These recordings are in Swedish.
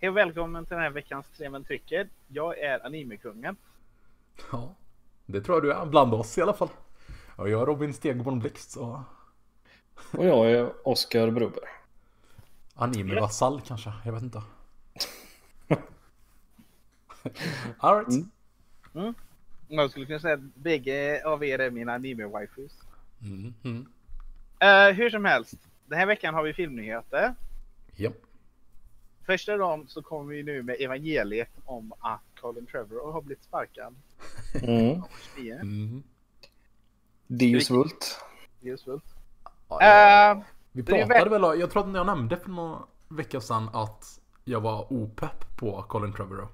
Hej och välkommen till den här veckans Tre Män Trycker. Jag är animekungen. Ja, det tror jag du är bland oss i alla fall. Och jag är Robin Stegborn Blixt så Och jag är Oskar Broberg. anime-vasall kanske, jag vet inte. Alright. Mm. Jag skulle kunna säga att bägge av er är mina anime-waifus. Mm, mm. Eh, hur som helst, den här veckan har vi filmnyheter. Första dagen så kommer vi nu med evangeliet om att Colin Trevor har blivit sparkad. Mm. 29. Mm. Dius Vult. Just väl. Ja, ja. Eh, Vi pratade väl, jag tror att jag nämnde för några veckor sedan att jag var opepp på Colin Trevorrow.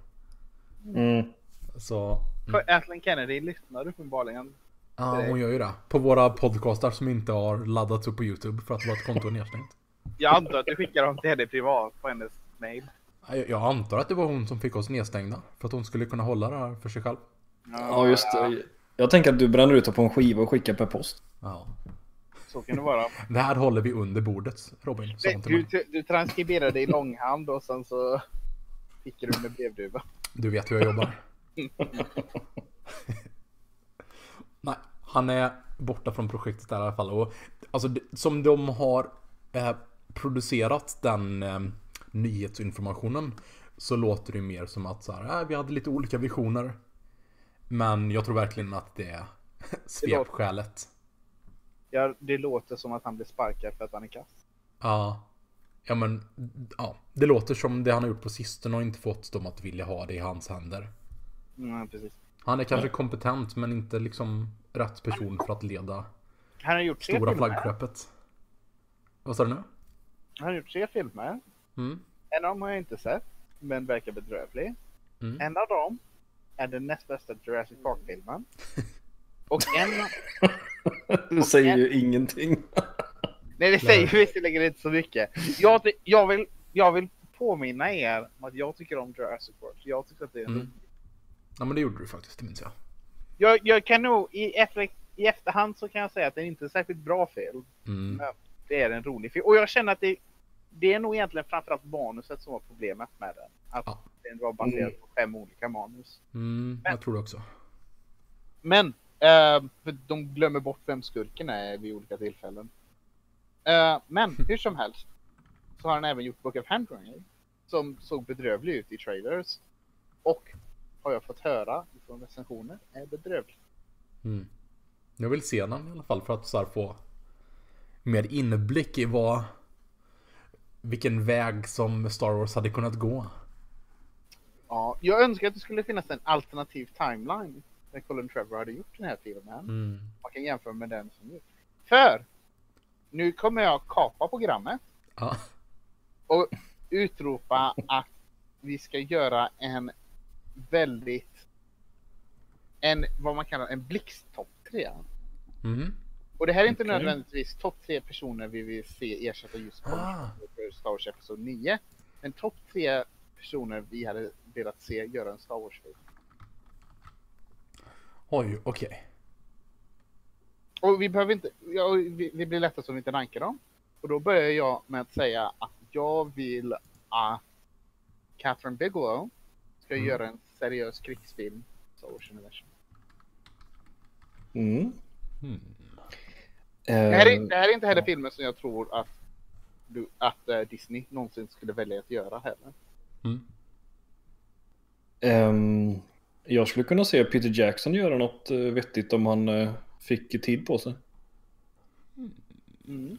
Mm. Så, för Kathleen Kennedy lyssnar uppenbarligen. ja hon gör ju det. På våra podcastar som inte har laddats upp på YouTube för att vårt konto är nedstängt. Jag antar att du skickar dem till henne privat på hennes mail. Jag jag antar att det var hon som fick oss nedstängda. För att hon skulle kunna hålla det här för sig själv. Ja, just det. Jag tänker att du bränner ut det på en skiva och skickar per post. Ja. Så kan det vara. Det här håller vi under bordet, Robin. till Du, du, transkriberade i långhand och sen så skickar du med brevduva. Du vet hur jag jobbar. Nej, han är borta från projektet där i alla fall. Och, alltså, det- som de har eh, producerat den eh, nyhetsinformationen så låter det mer som att så här, äh, vi hade lite olika visioner. Men jag tror verkligen att det är svepskälet. Ja, det låter som att han blir sparkad för att han är kass. Ja. Ja men, ja. Det låter som det han har gjort på sistone och inte fått dem att vilja ha det i hans händer. Mm, precis. Han är kanske kompetent men inte liksom rätt person för att leda Han har gjort stora flaggskeppet. Vad sa du nu? Han har gjort tre filmer. Mm. En av dem har jag inte sett, men verkar bedrövlig. Mm. En av dem är den näst bästa Jurassic Park-filmen. Och en... Du säger ju ingenting. Nej, det säger visserligen inte så mycket. Jag, jag, vill, jag vill påminna er om att jag tycker om Jurassic Park. Jag tycker att det är en Mm. Ja men det gjorde du faktiskt, det minns jag. jag, jag kan nog i, efter, i efterhand så kan jag säga att det är inte är en särskilt bra film. Mm. Men det är en rolig film. Och jag känner att det, det är nog egentligen framförallt manuset som var problemet med den. Att Ja. den var baserad Mm. på fem olika manus. Mm, jag tror det också. Men eh, för de glömmer bort vem skurken är vid olika tillfällen. Eh, men hur som helst så har han även gjort Book of Handwriting som såg bedrövlig ut i trailers. Och har jag fått höra från recensioner är bedrövlig. Mm. Jag vill se den i alla fall för att så här få mer inblick i vad vilken väg som Star Wars hade kunnat gå. Ja, jag önskar att det skulle finnas en alternativ timeline där Colin Trevor hade gjort den här filmen. Mm. Man kan jämföra med den som gjort. För nu kommer jag kapa programmet Ja. och utropa att vi ska göra en väldigt en vad man kallar en blixttopp 3. Mm. Och det här är inte Okej. nödvändigtvis topp 3 personer vi vill se ersätta just Colin Ah. Trevor Star Wars Episod 9. Men topp 3 personer vi hade velat se göra en Star Wars-film. Oj, okej. Och vi behöver inte, ja, vi, det blir lättast om vi inte rankar dem. Och då börjar jag med att säga att jag vill att Catherine Bigelow ska Mm. göra en seriös krigsfilm Star Wars Universum. Mm. Mm. Det, här är, det här är inte heller filmen som jag tror att, att eh, Disney någonsin skulle välja att göra heller. Mm. ehm, jag skulle kunna se Peter Jackson göra något eh, vettigt om han eh, fick tid på sig. Mm.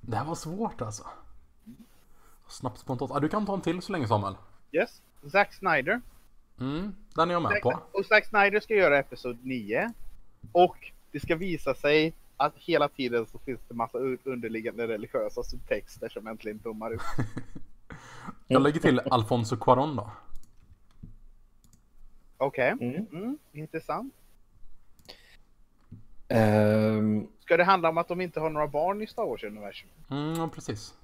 Det här var svårt alltså. Snabbt spontant. Ah, du kan ta en till så länge Samuel. Yes, Zack Snyder. Mm, den är jag med på. Och Zack Snyder ska göra Episod 9. Och det ska visa sig att hela tiden så finns det massa un- underliggande religiösa subtexter som äntligen blommar ut. Jag lägger till Alfonso Cuarón då. Okej, Mm. mm, intressant. Ehm, Ska det handla om att de inte har några barn i Star Wars-universum? Mm, ja, precis.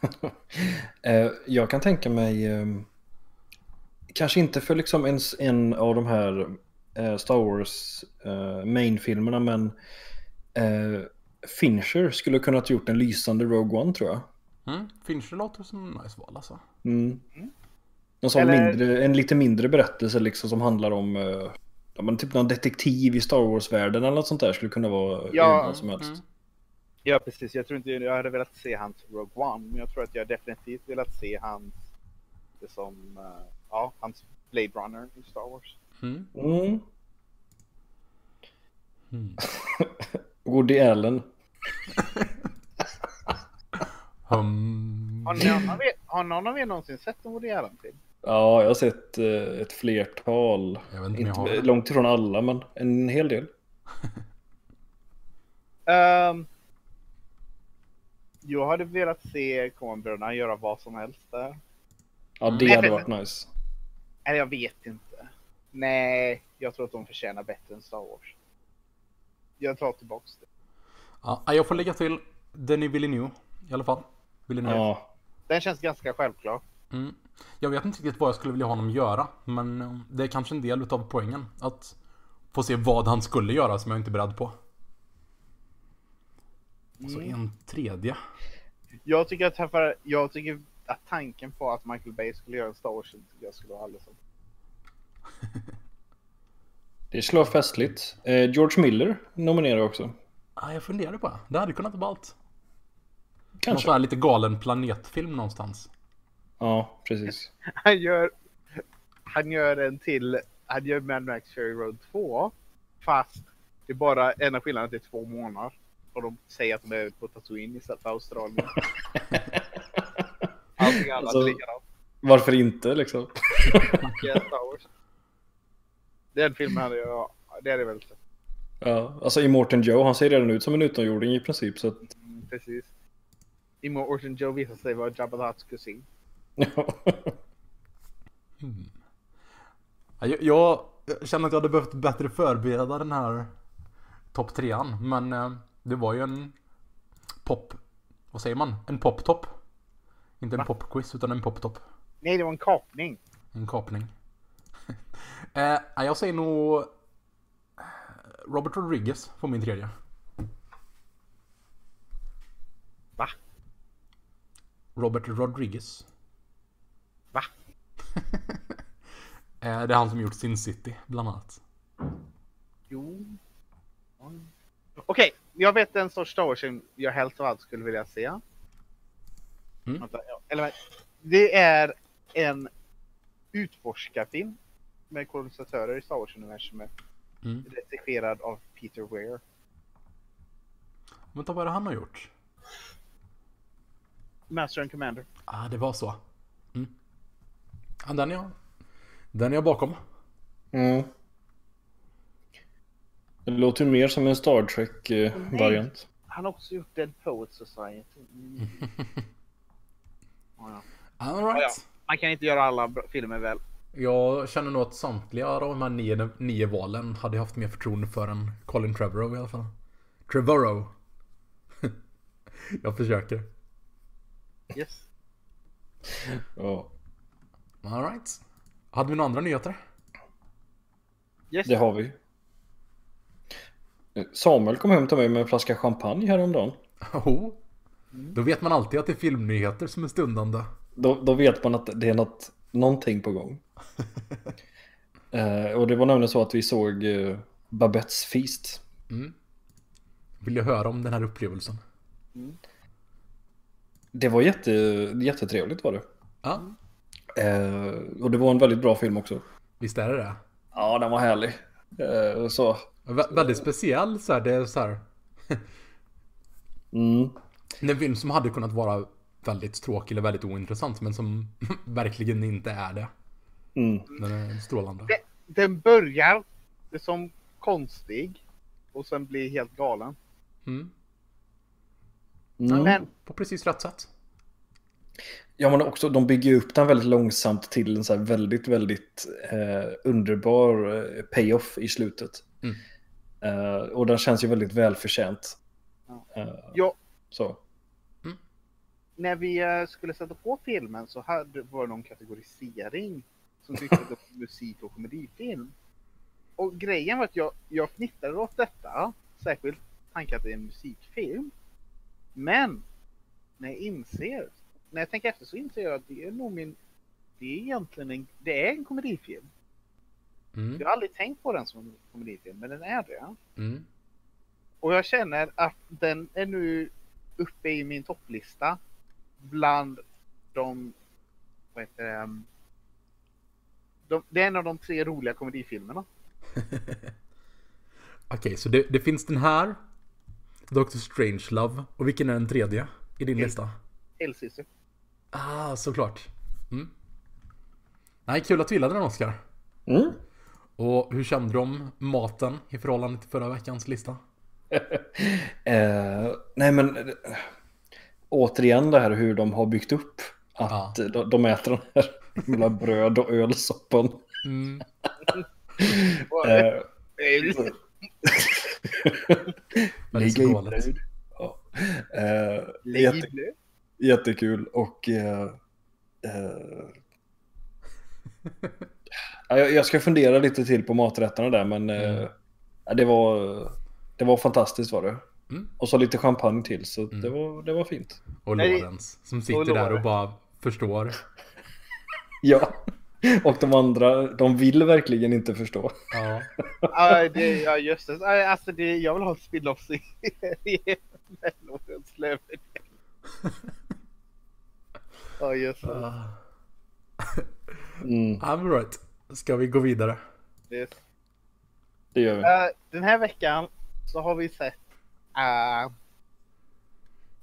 Eh, jag kan tänka mig, ehm, kanske inte för liksom ens en av de här eh, Star Wars eh, main-filmerna, men eh, Fincher skulle kunnat gjort en lysande Rogue One tror jag. Mm, Fincher låter som en nice val alltså. Mm. En, sån Eller- mindre, en lite mindre berättelse liksom som handlar om eh, ja, men typ någon detektiv i Star Wars-världen eller något sånt där skulle kunna vara Ja, bra som helst. Mm. Ja precis, jag tror inte jag hade velat se hans Rogue One, men jag tror att jag definitivt velat se hans, det som, eh, ja, hans Blade Runner i Star Wars. Mm. Mm. Woody Allen. Hum. Har någon av er, har någon av er någonsin sett en Woody Allen-film? Ja, jag har sett eh, ett flertal. Jag vet inte jag Inte, det. långt ifrån alla, men en hel del. Ehm, jag hade velat se Coen-bröderna göra vad som helst där. Ja, det Mm. hade varit nice. Eller jag vet inte. Nej, jag tror att de förtjänar bättre än Star Wars. Jag tar tillbaks det. Ja, jag får lägga till Denis Villeneuve i alla fall. Villeneuve. Ja, Den känns ganska självklar. Mm. Jag vet inte riktigt vad jag skulle vilja ha honom göra, men eh, det är kanske en del utav poängen. Att få se vad han skulle göra som jag inte är beredd på. Och så en tredje. Jag tycker att, jag tycker att tanken på att Michael Bay skulle göra en Star Wars jag skulle vara alldeles det vara festligt. Eh, George Miller nominerar också. Ah, jag funderade på det. Det hade kunnat vara allt. Någon Kanske. sån här lite galen planetfilm någonstans. Ja, precis. Han gör, han gör en till, han gör Mad Max Fury Road 2. Fast det är bara enda skillnaden att det är två månader. Och de säger att de är på Tatooine istället för Australien. Allting annat Alltså- är likadant. Varför inte liksom? Den filmen hade jag, det hade jag väl sett. Ja, alltså Immortan Joe, han ser redan ut som en utomjording i princip. Så att, Mm, precis. Immo Orton Joe visar sig vara Jabba the Hutts kusin. Ja, Jag, jag känner att jag hade behövt bättre förbereda den här topp trean. Men eh, det var ju en pop... Vad säger man? En poptopp. Inte en popquiz utan en poptopp. Nej, det var en kapning. En kapning. Eh, ja, jag säger nog eh, Robert Rodriguez på min tredje. Va? Robert Rodriguez. Va? eh, det är han som gjort Sin City bland annat. Jo. Okej, jag vet en sorts Star Wars-film jag helst av allt skulle vilja se. Mm. Vänta, ja, Eller, det är en utforskarfilm med kolonisatörer i Star Wars-universumet. Mm. Regisserad av Peter Weir. Vänta, vad är det han har gjort? Master and Commander. Ah, det var så. Mm. Ja, den är jag... Den är jag bakom. mm. Det låter mer som en Star Trek-variant. Han har också gjort Dead Poets Society. Mm. Ja, ja. All ja. right. Man kan inte göra alla filmer väl. Jag känner nog att samtliga av de här nio, nio valen hade haft mer förtroende för än Colin Trevorrow i alla fall. Trevorrow. jag försöker. Yes. Ja, All right. Hade vi några andra nyheter? yes. det har vi. Samuel kom hem till mig med en flaska champagne häromdagen. Oh. Då vet man alltid att det är filmnyheter som är stundande. Då, då vet man att det är något, någonting på gång. Eh, och det var nämligen så att vi såg eh, Babettes Feast. Vill jag höra om den här upplevelsen? Det var jätte, jättetrevligt var det. Ja, Eh, och det var en väldigt bra film också. visst är det det? Ja, den var härlig. Eh, så. Vä- väldigt speciell så här, det är så här. Mm. En film som hade kunnat vara väldigt tråkig eller väldigt ointressant men som verkligen inte är det. Mm. Den är strålande. Det- Den börjar som konstig och sen blir helt galen. Mm. Mm. Men På precis rätt sätt. Ja, men också de bygger upp den väldigt långsamt till en så här väldigt, väldigt eh, underbar eh, payoff i slutet. Mm. Eh, och den känns ju väldigt välförtjänt. Ja. Eh, ja, så. när vi eh, skulle sätta på filmen så hade, var det någon kategorisering som tyckte att det var musik och komedifilm. Och grejen var att jag, jag fnittrade åt detta, särskilt tanken att det är en musikfilm. Men när jag inser, när jag tänker efter så inser jag att det är nog min, det är egentligen en, det är en komedifilm. Mm. Jag har aldrig tänkt på den som en komedifilm, men den är det. Mm. Och jag känner att den är nu uppe i min topplista bland de, vad heter det, um, de, det är en av de tre roliga komedifilmerna. Okej, så det, det finns den här. Doctor Strangelove. Och vilken är den tredje i din Hel- lista? Hellsister. Ah, såklart. Mm. Nej, kul att du gillade den Oscar. Mm. Och hur kände du om maten i förhållande till förra veckans lista? Eh, nej men eh, återigen det här hur de har byggt upp att Ja. de, de äter den här himla bröd och ölsoppan. Mm. Eh, Väldigt ligga i bröd. Ja. Eh, jätte, jättekul och eh, eh, ja, jag, jag ska fundera lite till på maträtterna där men eh, Mm. det var det var fantastiskt var det. Mm. Och så lite champagne till så Mm. det, var, det var fint. Och. Lorentz som sitter Och där och bara förstår. Ja, och de andra, de vill verkligen inte förstå. Ja. Ja, det, ja just det. Alltså det, jag vill ha en spin-off Lorentz Löfven. Ja just det. Uh, Mm, I'm right. Ska vi gå vidare? Yes. det gör vi. Eh, den här veckan så har vi sett uh,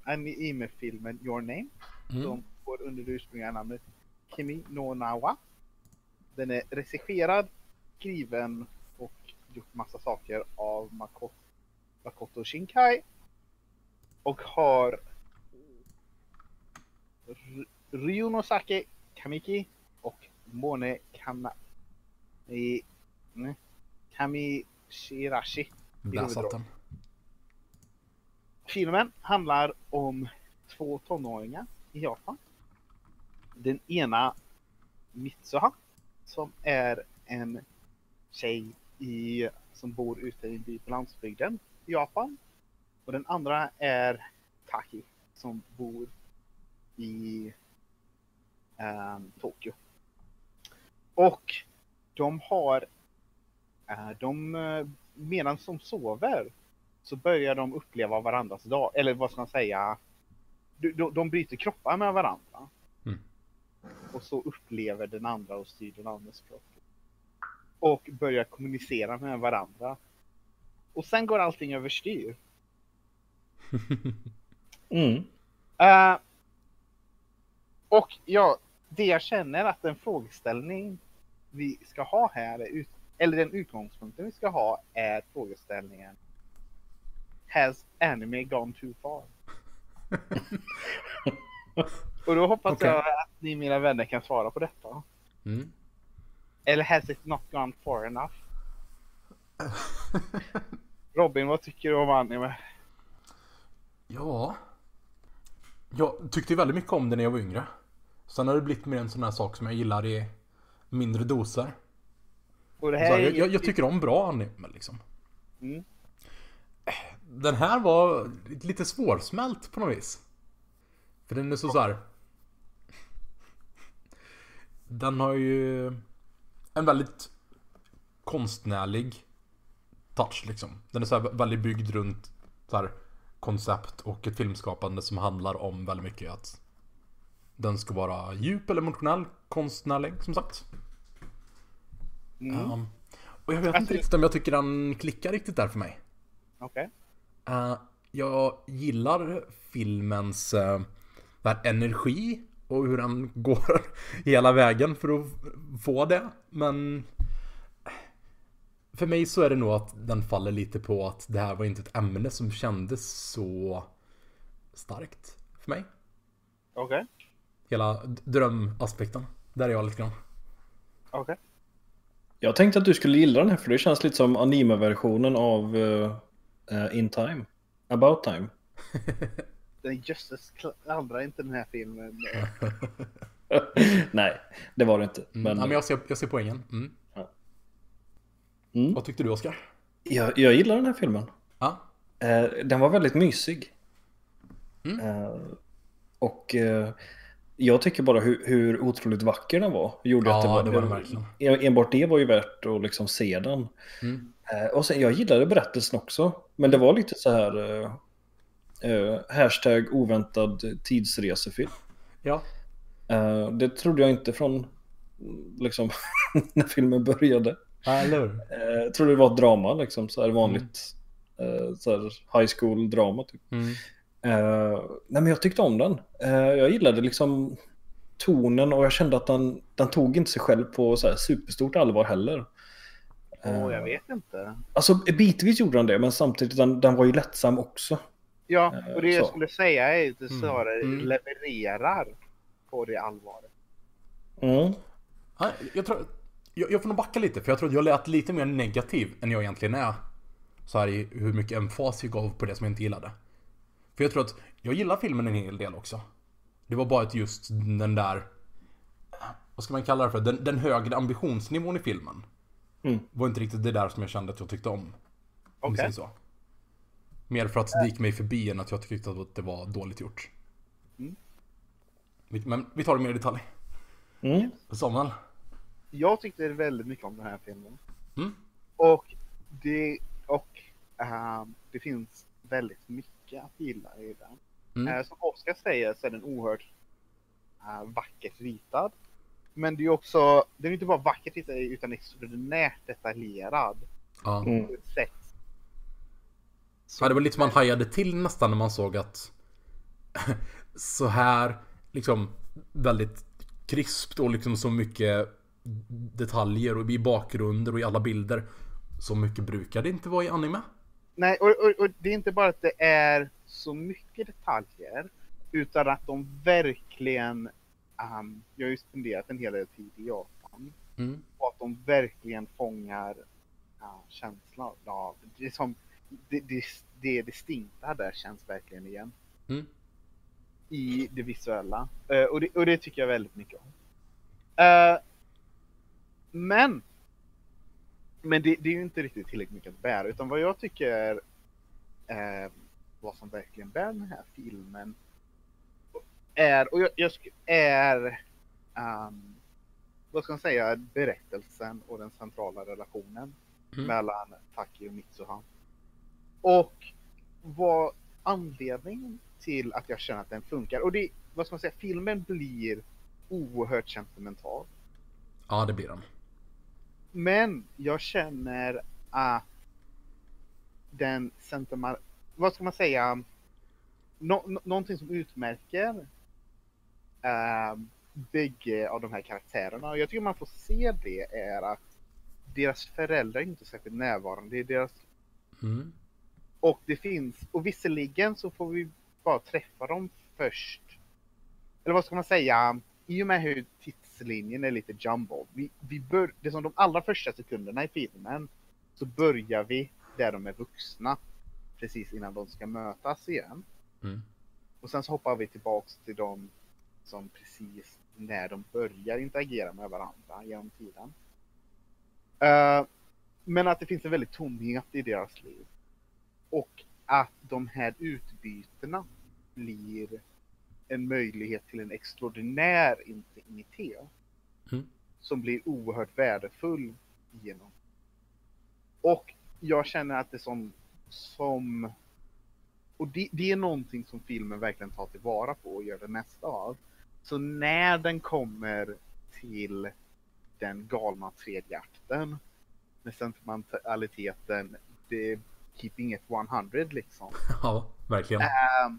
anime-filmen Your Name Mm. som går under det ursprungliga namnet Kimi no Nawa. Den är regisserad, skriven och gjort massa saker av Makoto, Makoto Shinkai och har Ryunosake Kamiki och Mone Kana, i, nej, Kamishirashi Där satt den. Filmen handlar om två tonåringar i Japan. Den ena Mitsuha som är en tjej i, som bor ute i en by på landsbygden i Japan. Och den andra är Taki som bor i ehm, Tokyo. Och de har, eh, de, eh, medan de sover så börjar de uppleva varandras dag, eller vad ska man säga, de, de, de bryter kroppar med varandra. Och så upplever den andra och styr den andras kropp. Och börjar kommunicera med varandra. Och sen går allting överstyr. Mm. Uh, och ja, det jag känner att den frågeställning vi ska ha här, eller den utgångspunkten vi ska ha är frågeställningen Has anime gone too far? Och då hoppas Okej. jag att ni mina vänner kan svara på detta. Mm. Eller has it not gone far enough? Robin, vad tycker du om anime? Ja. Jag tyckte väldigt mycket om det när jag var yngre. Sen har det blivit mer en sån här sak som jag gillar i mindre doser. Och det Så här är jag, jag, jag tycker om bra anime liksom. Mm. Den här var lite svårsmält på något vis. För den är så, så här. Den har ju en väldigt konstnärlig touch liksom. Den är så väldigt byggd runt så här koncept och ett filmskapande som handlar om väldigt mycket att den ska vara djup eller emotionell, konstnärlig som sagt. Mm. Um, och jag vet inte riktigt om jag tycker den klickar riktigt där för mig. Okej. Eh, jag gillar filmens uh, energi och hur den går hela vägen för att få det. Men för mig så är det nog att den faller lite på att det här var inte ett ämne som kändes så starkt för mig. Okej. Hela d- drömaspekten. Där är jag lite grann. Okej. Jag tänkte att du skulle gilla den här för det känns lite som anime-versionen av eh, In Time. About Time. Den jösses klandrar inte den här filmen. Nej, det var det inte. Mm. Men, ja, men jag, ser, jag ser poängen. Mm. mm, Vad tyckte du Oskar? jag, jag gillar den här filmen. Ja. Eh, den var väldigt mysig. Mm. Eh, Och eh, jag tycker bara hur, hur otroligt vacker den var. Gjorde Ja, att det, var, det var den verkligen. En- Enbart det var ju värt att liksom se den. Mm. Eh, och sen, jag gillade berättelsen också. Men det var lite så här... Eh, hashtag oväntad tidsresefilm. Ja. Eh, det trodde jag inte från mm, liksom, när filmen började. Ja, eller hur? Eh, jag trodde det var ett drama, liksom, så här vanligt eh, så här high school drama. Typ. Mm. Eh, nej, men jag tyckte om den. Eh, jag gillade liksom tonen och jag kände att den, den tog inte sig själv på så här superstort allvar heller. Eh, jag vet inte. Alltså bitvis gjorde den det, men samtidigt den, den var ju lättsam också. Ja, Eh, och det jag så. skulle säga är att det Mm. snarare Mm. levererar på det allvaret. Mm. Ja, jag, tror, jag, jag får nog backa lite, för jag tror att jag lät lite mer negativ än jag egentligen är. Så här i hur mycket emfas jag gav på det som jag inte gillade. För jag tror att jag gillar filmen en hel del också. Det var bara att just den där... Vad ska man kalla det för? Den, den högre ambitionsnivån i filmen. Mm. Var inte riktigt det där som jag kände att jag tyckte om. Om vi Okej. säger så. Mer för att det gick mig förbi än att jag tyckte att det var dåligt gjort. Mm. Men vi tar det mer i detalj. Mm. Samuel? Jag tyckte väldigt mycket om den här filmen. Mm. Och det, och, ehm, det finns väldigt mycket att gilla i den. Mm. Eh, som Oskar säger så är den oerhört uh, vackert ritad. Men det är också, den är inte bara vackert ritad utan extraordinärt detaljerad. Ja. Mm. På ett sätt. Ja, det var lite man hajade till nästan när man såg att så här liksom väldigt krispt och liksom så mycket detaljer och i bakgrunder och i alla bilder. Så mycket brukar det inte vara i anime. Nej, och, och, och det är inte bara att det är så mycket detaljer. Utan att de verkligen, um, jag har ju spenderat en hel del tid i Japan. Mm. Och att de verkligen fångar uh, känslan av, det är som, det, det, det distinkta där känns verkligen igen. Mm. I det visuella. Eh, och, det, och det tycker jag väldigt mycket om. Eh, men men det, det är ju inte riktigt tillräckligt mycket att bära, utan vad jag tycker är vad som verkligen bär den här filmen är, och jag, jag är, ehm, vad ska man säga, berättelsen och den centrala relationen Mm. mellan Taki och Mitsuha. Och vad anledningen till att jag känner att den funkar, och det, vad ska man säga, filmen blir oerhört sentimental. Ja, det blir den. Men jag känner att den sentiment... Vad ska man säga? Nå nå- någonting som utmärker uh, bägge av de här karaktärerna. Och jag tycker man får se det är att deras föräldrar är inte särskilt närvarande. Det är deras... Mm. Och det finns... Och visserligen så får vi bara träffa dem först. Eller vad ska man säga? I och med hur tidslinjen är lite jumbo. Vi, vi bör, det är som de allra första sekunderna i filmen så börjar vi där de är vuxna. Precis innan de ska mötas igen. Mm. Och sen så hoppar vi tillbaks till dem som precis när de börjar interagera med varandra genom tiden. Eh, men att det finns en väldigt tomhet i deras liv. Och att de här utbytena blir en möjlighet till en extraordinär intimitet. Mm. Som blir oerhört värdefull genom. Och jag känner att det som, som och det, det är någonting som filmen verkligen tar tillvara på och gör det mesta av. Så när den kommer till den galna tredje akten med sentimentaliteten, det keeping it 100 liksom. Ja, verkligen. Ehm,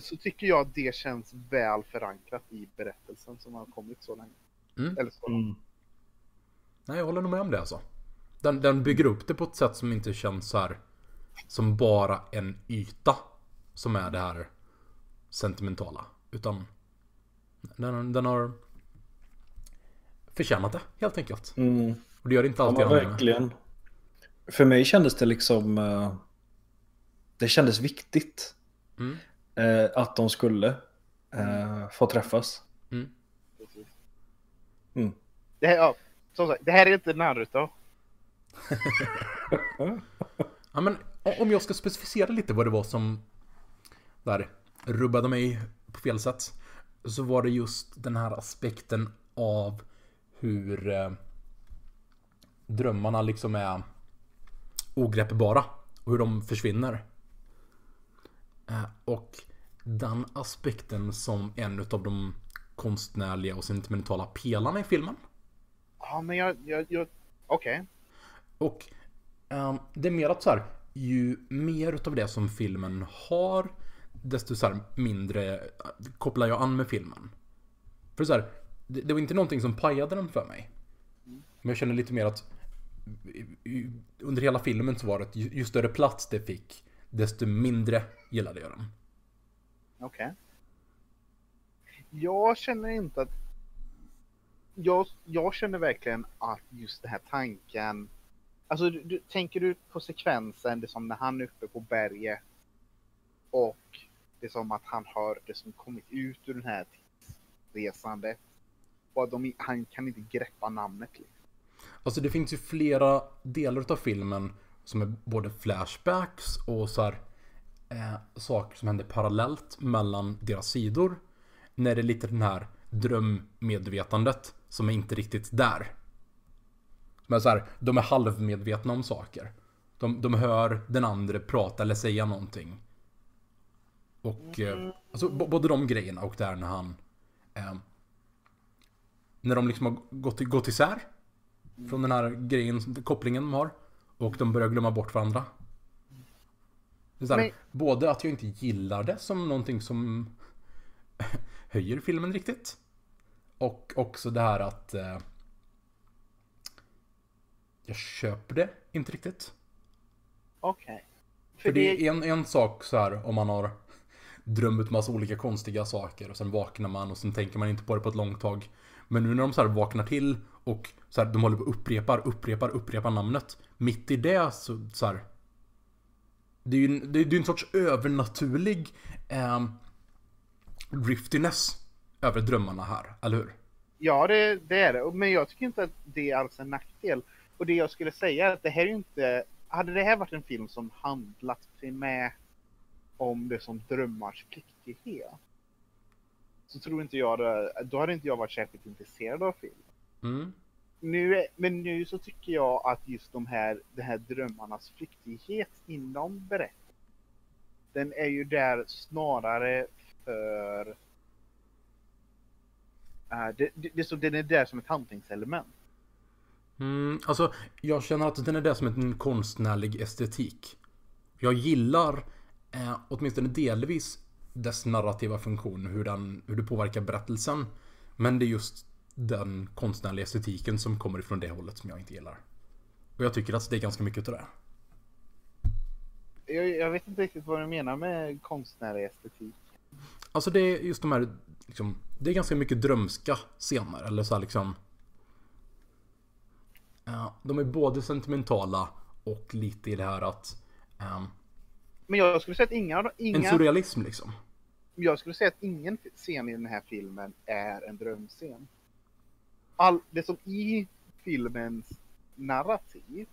så tycker jag att det känns väl förankrat i berättelsen som har kommit så länge. Mm. Eller så långt. Mm. Nej, jag håller nog med om det alltså. Den, den bygger upp det på ett sätt som inte känns så här som bara en yta som är det här sentimentala. Utan den, den har förtjänat det helt enkelt. Mm. Och det gör det inte Ja, alltid anime. verkligen. För mig kändes det liksom... eh, det kändes viktigt Mm. eh, att de skulle eh, få träffas. Mm. Mm. Det, här, ja, som sagt, det här är inte Naruto. Ja, men om jag ska specificera lite vad det var som där rubbade mig på fel sätt. Så var det just den här aspekten av hur eh, drömmarna liksom är ogreppbara. Och hur de försvinner. Eh, och den aspekten som en av de konstnärliga och sentimentala pelarna i filmen. Ja, men jag, jag, jag okej. Och ehm, det är mer att så här, ju mer utav det som filmen har, desto så här, mindre eh, kopplar jag an med filmen. För så här, det, det var inte någonting som pajade den för mig. Men jag känner lite mer att under hela filmen så var det att ju, ju större plats det fick, desto mindre gillade jag den. Okej. Jag känner inte att... Jag, jag känner verkligen att just den här tanken... Alltså, du, du, tänker du på sekvensen, det som när han är uppe på berget och det som att han har det som kommit ut ur den här Resandet. Och att de, han kan inte greppa namnet. Liksom. Alltså det finns ju flera delar utav filmen som är både flashbacks och så här, eh, saker som händer parallellt mellan deras sidor. När det är lite den här drömmedvetandet som är inte riktigt där. Men så här, de är halvmedvetna om saker. De, de hör den andra prata eller säga någonting. Och eh, alltså, b- både de grejerna och där när han eh, När de liksom har gått, gått isär från den här grejen, kopplingen de har Och de börjar glömma bort varandra här, Men- Både att jag inte gillar det som någonting som Höjer filmen riktigt Och också det här att eh, Jag köper det inte riktigt Okej. för det är en, en sak så här om man har drömt massa olika konstiga saker och sen vaknar man och sen tänker man inte på det på ett långt tag. Men nu när de så här vaknar till och så här, de håller på och upprepar, upprepar, upprepar namnet. Mitt i det så, så här. Det är ju en, det är, det är en sorts övernaturlig eh, driftiness över drömmarna här, eller hur? Ja, det, det är det. Men jag tycker inte att det är alls en nackdel. Och det jag skulle säga är att det här är ju inte... Hade det här varit en film som handlat med om det som drömmars pliktighet. Så tror inte jag det, Då hade inte jag varit särskilt intresserad av film. Mm. Nu, men nu så tycker jag att just de här, de här drömmarnas flyktighet inom berättelsen. Den är ju där snarare för... eh, det, det, det, är så, den är där som ett handlingselement. Mm, alltså, jag känner att den är det som en konstnärlig estetik. Jag gillar eh, åtminstone delvis dess narrativa funktion, hur, den, hur det påverkar berättelsen. Men det är just den konstnärliga estetiken som kommer ifrån det hållet som jag inte gillar. Och jag tycker att det är ganska mycket av det. Jag, jag vet inte riktigt vad du menar med konstnärlig estetik. Alltså det är just de här, liksom, det är ganska mycket drömska scener, eller så här liksom. Ja, de är både sentimentala och lite i det här att ehm, Men jag skulle säga att inga, de- En inga, surrealism liksom. Jag skulle säga att ingen scen i den här filmen är en drömscen. All, det som i filmens narrativ,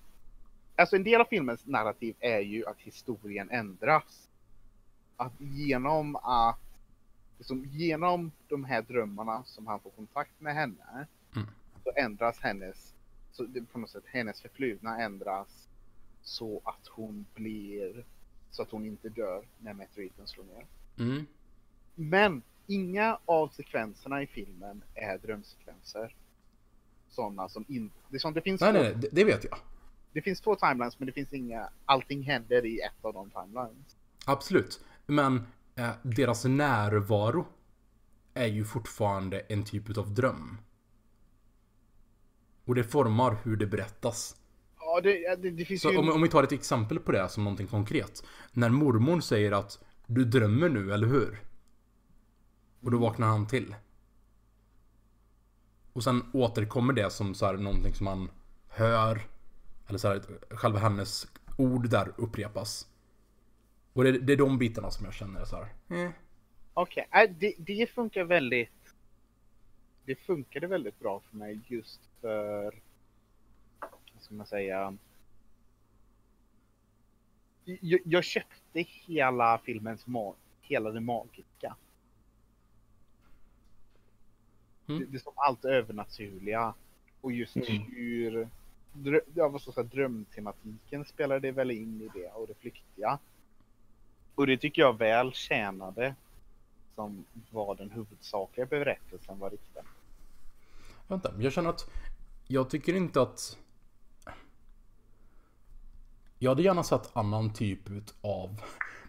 alltså en del av filmens narrativ är ju att historien ändras. Att genom att, liksom, genom de här drömmarna som han får kontakt med henne, Mm. så ändras hennes, så på något sätt, hennes förflutna ändras så att hon blir, så att hon inte dör när meteoriten slår ner. Mm. Men inga av sekvenserna i filmen är drömsekvenser. Sådana som inte... Det, som, det, finns Nej, två, nej, nej, det, det vet jag. det finns två timelines men det finns inga... Allting händer i ett av de timelines. Absolut. Men eh, deras närvaro är ju fortfarande en typ av dröm. Och det formar hur det berättas. Ja, det, det, det finns ju... om, om vi tar ett exempel på det som någonting konkret. När mormor säger att du drömmer nu, eller hur? Och då vaknar han till. Och sen återkommer det som så här någonting som man hör. Eller så här, själva hennes ord där upprepas. Och det, det är de bitarna som jag känner så här. Mm. Okej, okay. det, det funkar väldigt... Det funkade väldigt bra för mig just för... Vad ska man säga? Jag, jag köpte hela filmens mag, hela det magiska. Mm. Det, det är som allt övernaturliga. Och just Mm. hur drö, ja, vad ska drömtematiken spelar det väl in i det och det flyktiga. Och det tycker jag väl tjänade som var den huvudsakliga berättelsen var riktad. Vänta, jag känner att jag tycker inte att... Jag hade gärna sett annan typ av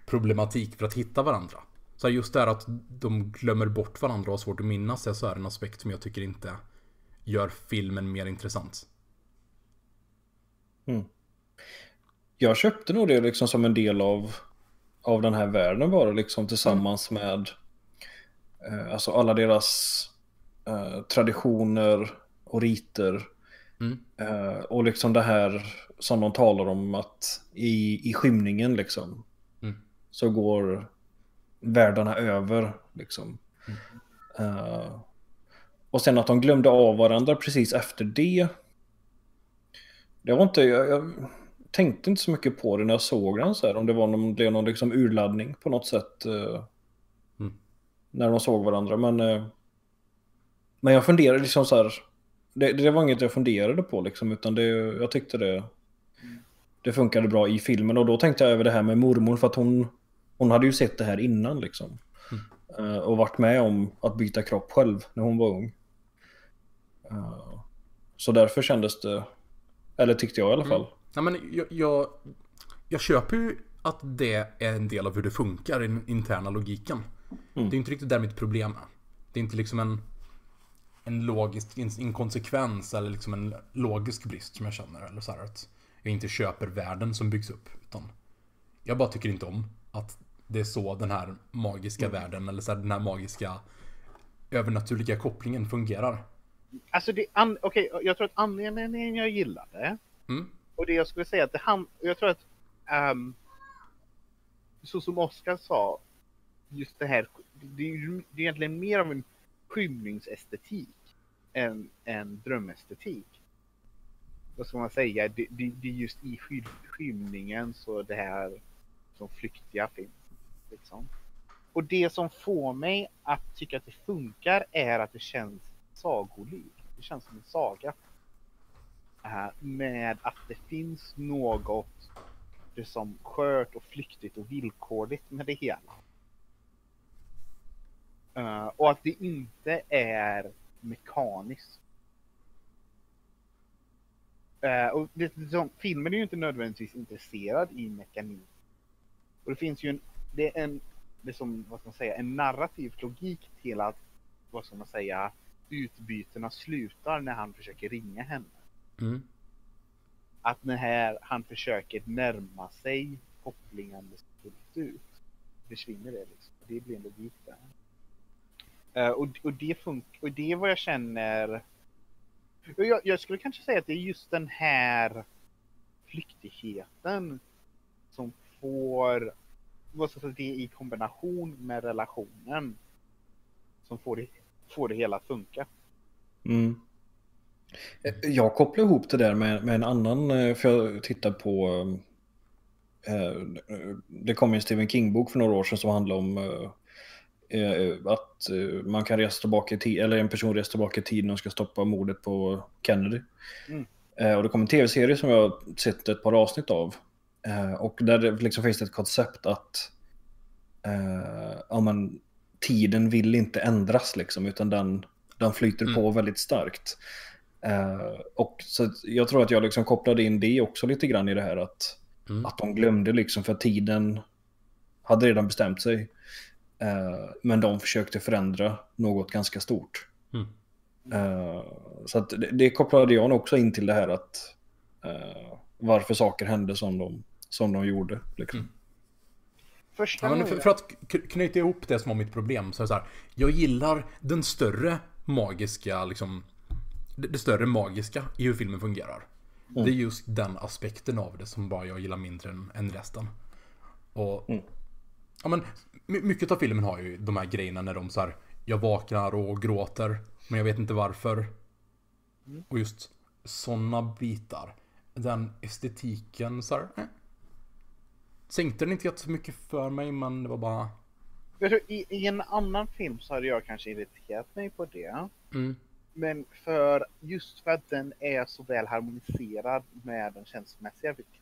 problematik för att hitta varandra. Så här, just det här att de glömmer bort varandra och har svårt att minnas är så här en aspekt som jag tycker inte gör filmen mer intressant. Jag köpte nog det liksom som en del av, av den här världen bara liksom tillsammans med eh, alltså alla deras eh, traditioner och riter. Mm. Eh, och liksom det här som de talar om att i, i skymningen liksom Mm. så går världarna över liksom. Eh, och sen att de glömde av varandra precis efter det. Det var inte, jag, jag tänkte inte så mycket på det när jag såg den så här. Om det var någon, blev någon liksom urladdning på något sätt. eh, Mm. När de såg varandra. Men, eh, men jag funderade liksom så här. Det, det var inget jag funderade på liksom. Utan det, jag tyckte det, det funkade bra i filmen. Och då tänkte jag över det här med mormor. För att hon, hon hade ju sett det här innan liksom. Eh, och varit med om att byta kropp själv när hon var ung. Eh, så därför kändes det, eller tyckte jag i alla fall. Nej, men jag, jag, jag köper ju att det är en del av hur det funkar i den interna logiken. Det är inte riktigt där mitt problem är. Det är inte liksom en, en logisk in- inkonsekvens eller liksom en logisk brist som jag känner. Eller så här att jag inte köper världen som byggs upp. Utan jag bara tycker inte om att det är så den här magiska världen eller så här, den här magiska övernaturliga kopplingen fungerar. Alltså det, an, okej, jag tror att anledningen jag gillade Mm. och det jag skulle säga att det han, jag tror att ehm, så som Oskar sa, just det här, det är, ju- det är egentligen mer av en skymningsestetik än en drömestetik. Vad ska man säga? Det, det, det är just i sky, skymningen så det här som flyktiga finns. Liksom. Och det som får mig att tycka att det funkar är att det känns sagolikt. Det känns som en saga. Äh, med att det finns något det som skört och flyktigt och villkorligt med det hela. Uh, och att det inte är mekaniskt. Uh, och det, liksom, filmen är ju inte nödvändigtvis intresserad i mekanik. Och det finns ju en, det är en, det är som, vad ska man säga, en narrativ logik till att, vad ska man säga, utbytena slutar när han försöker ringa henne. Mm. Att när här, han försöker närma sig kopplingen fullt ut, försvinner det liksom. Det blir en logik där. Eh, och, och, det och det är vad jag känner jag, jag skulle kanske säga att det är just den här flyktigheten som får, säga, det i kombination med relationen som får det, får det hela att funka. Mm. Jag kopplar ihop det där med, med en annan, eh, för jag tittar på... eh, Det kom en Stephen King-bok för några år sedan som handlar om eh, eh, att eh, man kan resa tillbaka i tiden, eller en person reser tillbaka i tiden och ska stoppa mordet på Kennedy. Mm. Eh, Och det kom en tv-serie som jag har sett ett par avsnitt av. Eh, Och där det liksom finns ett koncept att eh, ja, men, tiden vill inte ändras liksom, utan den, den flyter Mm. på väldigt starkt. Eh, och så jag tror att jag liksom kopplade in det också lite grann i det här att, Mm. att de glömde liksom för tiden hade redan bestämt sig. Men de försökte förändra något ganska stort. Mm. Så det, det kopplade jag också in till det här att varför saker hände som de, som de gjorde. Liksom. Mm. Första Ja, för, för att knyta ihop det som var mitt problem så är det så här. Jag gillar den större magiska, liksom. Det, större magiska i hur filmen fungerar. Det är just den aspekten av det som bara jag gillar mindre än, än resten. Och... Mm. Ja men, my- mycket av filmen har ju de här grejerna när de så här. Jag vaknar och gråter, men jag vet inte varför. Och just sådana bitar. Den estetiken så här. Eh. Sänkte den inte jättemycket för mig, men det var bara... Jag tror, i, I en annan film så hade jag kanske irriterat mig på det. Mm. Men för just för att den är så väl harmoniserad med den känslomässiga biten.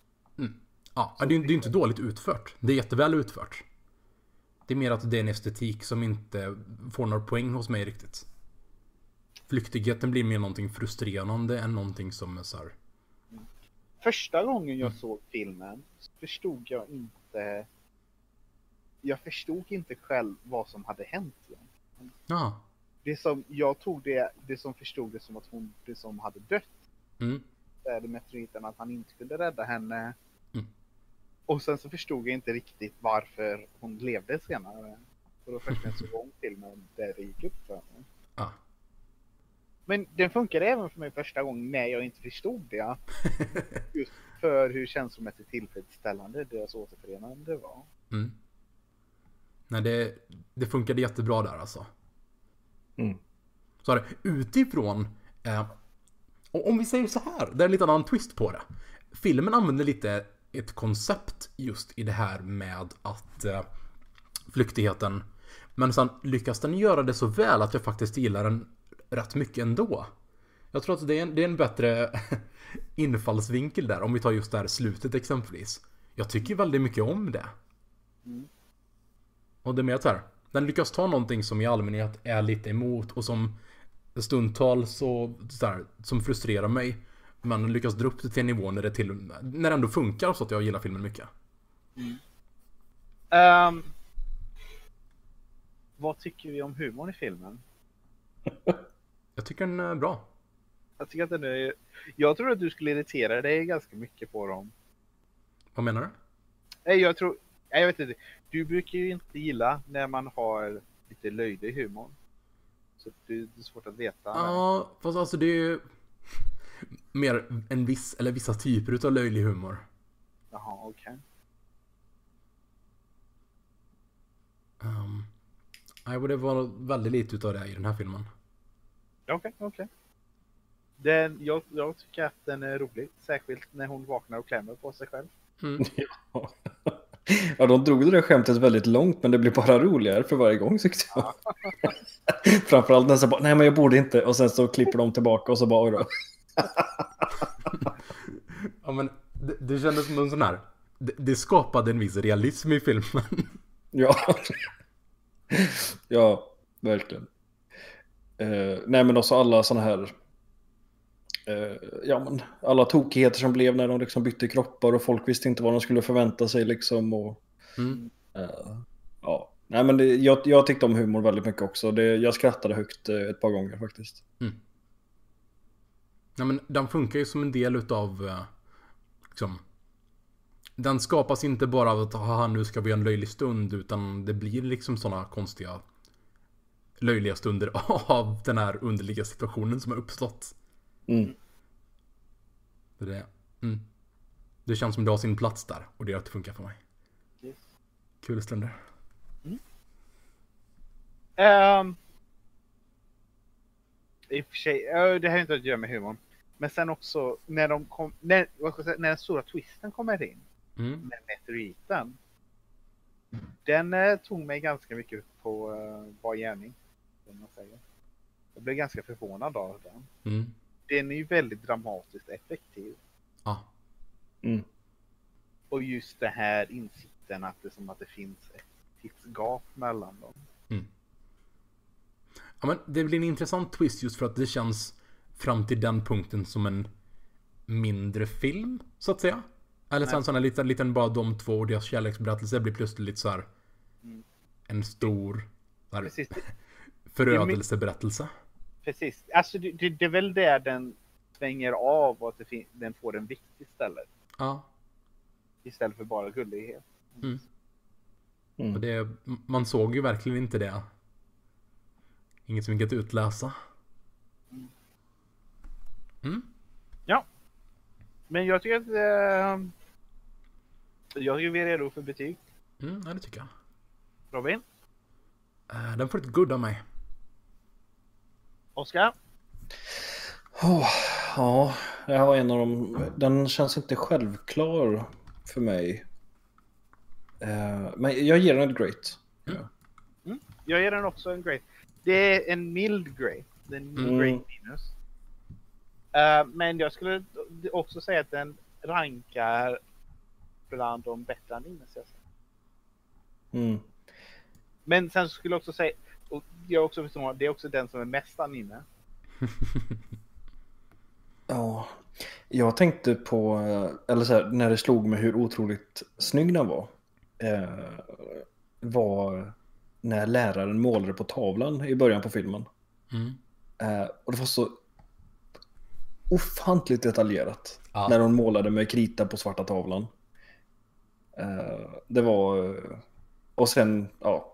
Ja, det är det är inte dåligt utfört. Det är jätteväl utfört. Det är mer att det är en estetik som inte får några poäng hos mig riktigt. Flyktigheten blir mer någonting frustrerande än någonting som är så här. Första gången jag såg filmen så förstod jag inte. Jag förstod inte själv vad som hade hänt. egentligen. Ja. Det som jag tog det, det som förstod det som att hon, det som hade dött. Mm. Det meteoriten att han inte skulle rädda henne. Mm. Och sen så förstod jag inte riktigt varför hon levde senare. Och då först jag såg om filmen där det gick upp för mig. Ja. Men den funkade även för mig första gången när jag inte förstod det. Just för hur känslomässigt tillfredsställande deras återförenande var. Mm. Nej, det, det funkade jättebra där alltså. Mm. Så här, utifrån... Eh, och om vi säger så här, det är en lite annan twist på det. Filmen använder lite ett koncept just i det här med att eh, flyktigheten. Men sen lyckas den göra det så väl att jag faktiskt gillar den rätt mycket ändå. Jag tror att det är en, det är en bättre infallsvinkel där, om vi tar just det här slutet exempelvis. Jag tycker väldigt mycket om det. Mm. Och det är mer så här, den lyckas ta någonting som i allmänhet är lite emot och som stundtals så, så här, som frustrerar mig. Men lyckas dra upp det till en nivå när det, till, när det ändå funkar så att jag gillar filmen mycket. Ehm, vad tycker vi om humorn i filmen? Jag tycker den är bra. Jag tycker att den är... Jag tror att du skulle irritera dig ganska mycket på dem. Vad menar du? Nej, jag tror... Nej, jag vet inte. Du brukar ju inte gilla när man har lite löjde i humorn. Så det är svårt att veta. Ja, fast alltså det är ju mer en viss, eller vissa typer utav löjlig humor. Jaha, okej. Um, nej, och det var väldigt lite utav det i den här filmen. Okej, okej. Den, jag, jag tycker att den är rolig. Särskilt när hon vaknar och klämmer på sig själv. Mm. Ja, de drog det där skämtet väldigt långt, men det blir bara roligare för varje gång tyckte jag. Framförallt när så bara, nej men jag borde inte, och sen så klipper de tillbaka och så bara, då. Ja, men det, det kändes som en sån här. Det, det skapade en viss realism i filmen. Ja. ja, verkligen. Eh, nej men också alla sådana här, eh, ja men alla tokigheter som blev när de liksom bytte kroppar och folk visste inte vad de skulle förvänta sig liksom och Mm. eh, ja. Nej men det, jag, jag tyckte om humor väldigt mycket också. Det, jag skrattade högt eh, ett par gånger faktiskt. Ja, men den funkar ju som en del utav... eh, Liksom, den skapas inte bara av att haha, nu ska vi ha en löjlig stund utan det blir liksom sådana konstiga löjliga stunder av den här underliga situationen som har uppstått. Mm. Det, är det. Mm. det känns som det har sin plats där och det gör att det funkar för mig. Yes. Kul stunder. Ehm, I och för sig, det har inte att göra med humorn. Men sen också när de kom, när, säga, när den stora twisten kommer in Mm. med meteoriten. Den eh, tog mig ganska mycket på uh, bar gärning. Kan man säga. Jag blev ganska förvånad av den. Mm. Den är ju väldigt dramatiskt effektiv. Ja. Mm. Och just det här insikten att det är som att det finns ett tidsgap mellan dem. Ja, men det blir en intressant twist just för att det känns fram till den punkten som en mindre film, så att säga. Eller sen sån här liten, liten bara de två och deras kärleksberättelse blir plötsligt lite så här Mm. en stor så här, Precis, förödelseberättelse. precis. Alltså det, det, det är väl där den svänger av och att den får en vikt istället. Ja. Istället för bara gullighet. Mm. Mm. Och det, man såg ju verkligen inte det. Inget som gick att utläsa. Mm. Men jag tycker att eh, jag tycker vi är redo för betyg. Mm, ja, det tycker jag. Robin, Eh, Den får ett good av mig. Oskar, Åh, ja, jag har en av dem. Den känns inte självklar för mig. Eh, men jag ger den ett great. jag ger den också en great. Det är en mild great. Det är en Mm. great minus. Eh, men jag skulle också säga att den rankar bland de bättre animes jag sett. Mm. Men sen skulle jag också säga, och jag också förstår, det är också den som är mest anime. Ja, jag tänkte på, eller så här, när det slog mig hur otroligt snygg den var. Eh, var när läraren målade på tavlan i början på filmen. Mm. Eh, och det var så ofantligt detaljerat. Ja. När hon målade med krita på svarta tavlan. Eh, det var... Och sen, ja.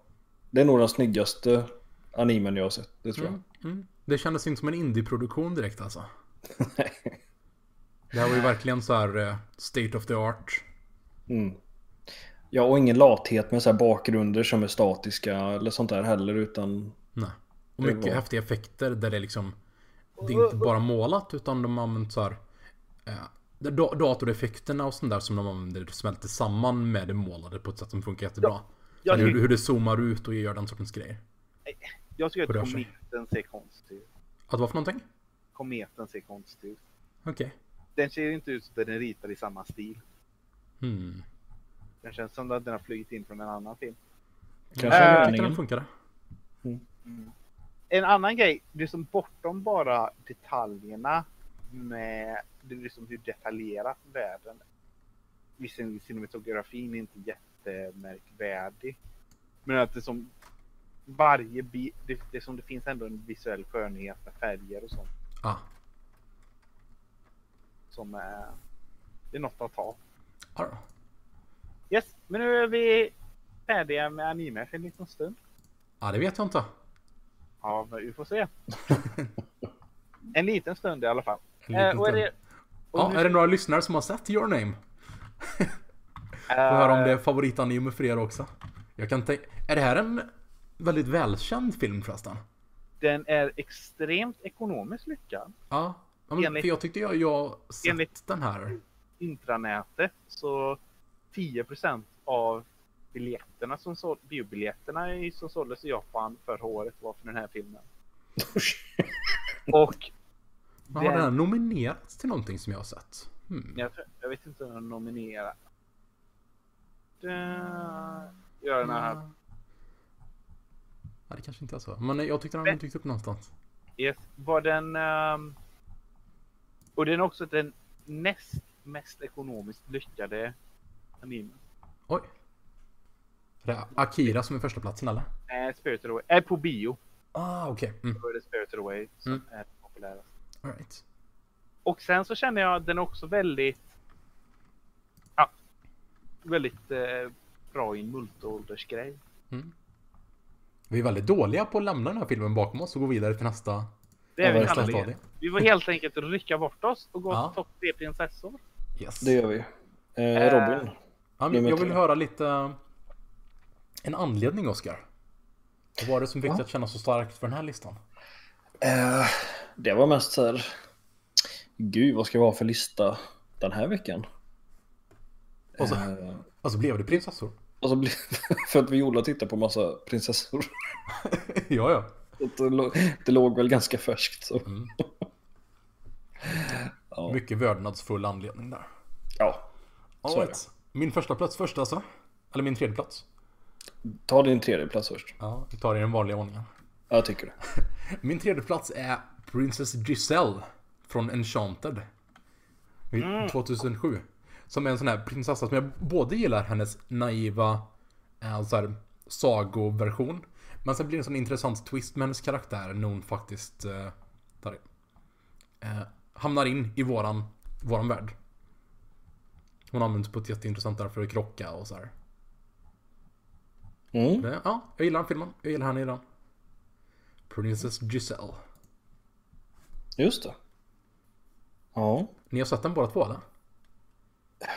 Det är nog den snyggaste animen jag har sett, det tror jag. Mm. Mm. Det kändes inte som en indieproduktion direkt alltså. Det här var ju verkligen så här eh, state of the art. Mm. Ja, och ingen lathet med så här bakgrunder som är statiska eller sånt där heller, utan... Nej. Och mycket var- häftiga effekter där det liksom Det är inte bara målat utan de har använt så här da- Datoreffekterna och sånt där som de använder smälter samman med det målade på ett sätt som funkar jättebra. Jag, hur, tycker, hur det zoomar ut och gör den sortens grejer. jag tycker att kometen ser konstig ut. Att vad för någonting? Kometen ser konstig ut. Okej. Den ser inte ut som den är ritad i samma stil. Hmm. Den känns som att den har flugit in från en annan film. Kanske Äh, Jag tyckte den funkade. En annan grej, det är som bortom bara detaljerna med det är liksom hur detaljerat världen är. Visserligen cinematografin är inte jättemärkvärdig. Men att det som varje bit, det, det som det finns ändå en visuell skönhet med färger och sånt Ah. som är, det är något att ta. Ja då. Yes, men nu är vi färdiga med anime för en liten stund. Ja, det vet jag inte. Ja, men vi får se. en liten stund i alla fall. En liten Eh, och är det, och Ja, nu- är det några lyssnare som har sett Your Name? Får höra om det är favoritanime för er också. Jag kan tänka... Är det här en väldigt välkänd film förresten? Den är extremt ekonomiskt lyckad. Ja. ja men, Enligt- för jag tyckte jag, jag sett enligt- den här. Intranätet så 10% av biljetterna som såld, biobiljetterna som såldes i Japan förra året var för den här filmen. Och Har den här nominerats till någonting som jag har sett? Hmm. jag, jag vet inte om den nominerar. Det- Gör den här. Nej, det kanske inte är så. Men jag tyckte den hade dykt upp någonstans. Yes. Var den... ehm, och den är också den näst mest ekonomiskt lyckade animen. Oj. Är det Akira som är första platsen eller? Eh, Spirited Away. Är på bio. Ah, okej. Mm. Då är det Spirited Away som Mm. är populärast. All right. Och sen så känner jag att den är också väldigt... Väldigt eh, bra i en multiåldersgrej. Mm. Vi är väldigt dåliga på att lämna den här filmen bakom oss och gå vidare till nästa, Det är vi stadie. Vi får helt enkelt rycka bort oss och gå Ja. till topp tre prinsessor. Yes. Det gör vi. Eh, Eh, Robin. Ja, men nummer jag vill höra lite... En anledning, Oskar. Vad var det som fick dig Ja. att känna så starkt för den här listan? Eh, det var mest så här... Gud, vad ska vi ha för lista den här veckan? Och så- Eh, Alltså, blev det prinsessor? och så blev, för att Viola tittar på massa prinsessor. ja, ja. Så Det, låg, det låg väl ganska färskt. Så. Mm. Ja. Mycket vördnadsfull anledning där. ja, All Så är right. Min första plats först alltså. Eller min tredje plats. ta din tredje plats först. Ja, vi tar det i den vanliga ordningen. Ja, Jag tycker det. Min tredje plats är Princess Giselle från Enchanted. I 2007. Som är en sån här prinsessa som jag både gillar hennes naiva eh, så här, sagoversion. Men sen blir det en sån intressant twist med hennes karaktär när hon faktiskt eh, där, eh, hamnar in i våran, våran värld. Hon används på ett jätteintressant där för att krocka och så här. Mm. Det, ja, jag gillar den filmen. Jag gillar henne i den. Princess Giselle. Just det. Ja. Ni har sett den båda två eller?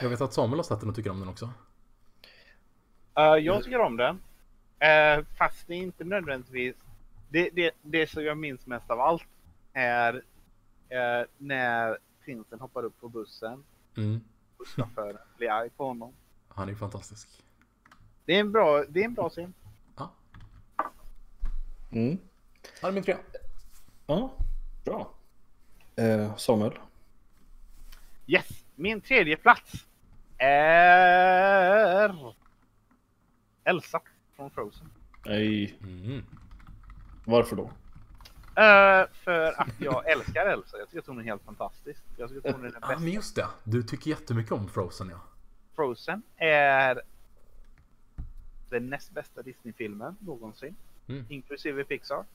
Jag vet att Samuel har sett den och tycker om den också. Eh, jag tycker om den. Uh, fast det är inte nödvändigtvis... Det, det, det som jag minns mest av allt är eh, när prinsen hoppar upp på bussen. Mm. Busschauffören blir arg på honom. Han är fantastisk. Det är en bra, det är en bra scen. Ja, Mm. han är min trea. Ja, bra. Samuel? Yes, min tredje plats är Elsa från Frozen. Nej, Mm. varför då? Eh, för att jag älskar Elsa. Jag tycker att hon är helt fantastisk. Jag tycker att hon är den Ja, bästa. men just det. Du tycker jättemycket om Frozen ja. Frozen är den näst bästa Disney-filmen någonsin. Mm. Inklusive Pixar.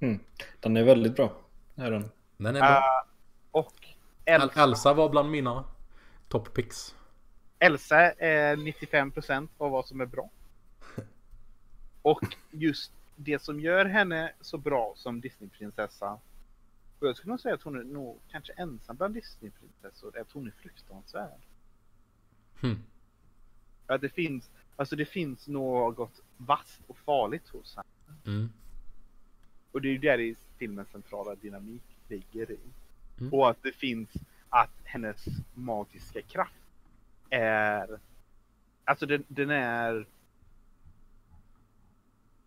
Mm. Den är väldigt bra. Är den. Den är bra. Eh, och Elsa, Elsa var bland mina top picks. Elsa är 95% av vad som är bra. Och just det som gör henne så bra som Disneyprinsessa. Och jag skulle nog säga att hon är nog kanske ensam bland Disneyprinsessor. Att hon är fruktansvärd. Hmm. Att det finns, alltså det finns något vasst och farligt hos henne. Mm. Och det är ju där i filmens centrala dynamik ligger i. Mm. Och att det finns att hennes magiska kraft är... Alltså den, den är...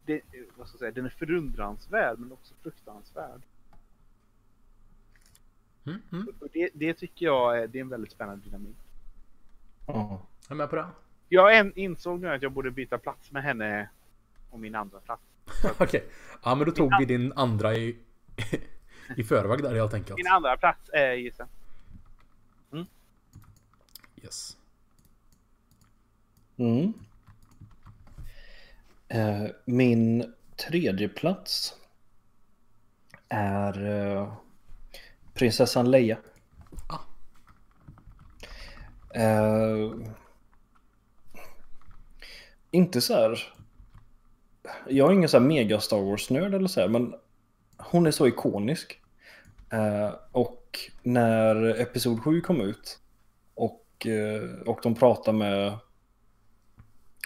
Det, vad ska jag säga, den är förundransvärd men också fruktansvärd. Mm. Mm. Och det, det tycker jag är, det är en väldigt spännande dynamik. Ja. Jag är med på det. Jag en, insåg nu att jag borde byta plats med henne och min andra plats. Okej. Ja men då tog vi din andra i, i förväg där helt enkelt. Min andra plats är gissa. Yes. Mm. Eh, min tredje plats är eh, prinsessan Leia. Ah. Eh, inte så här. Jag är ingen så här mega Star Wars-nörd eller så här, men hon är så ikonisk. Eh, och när Episod 7 kom ut och, eh, och de pratar med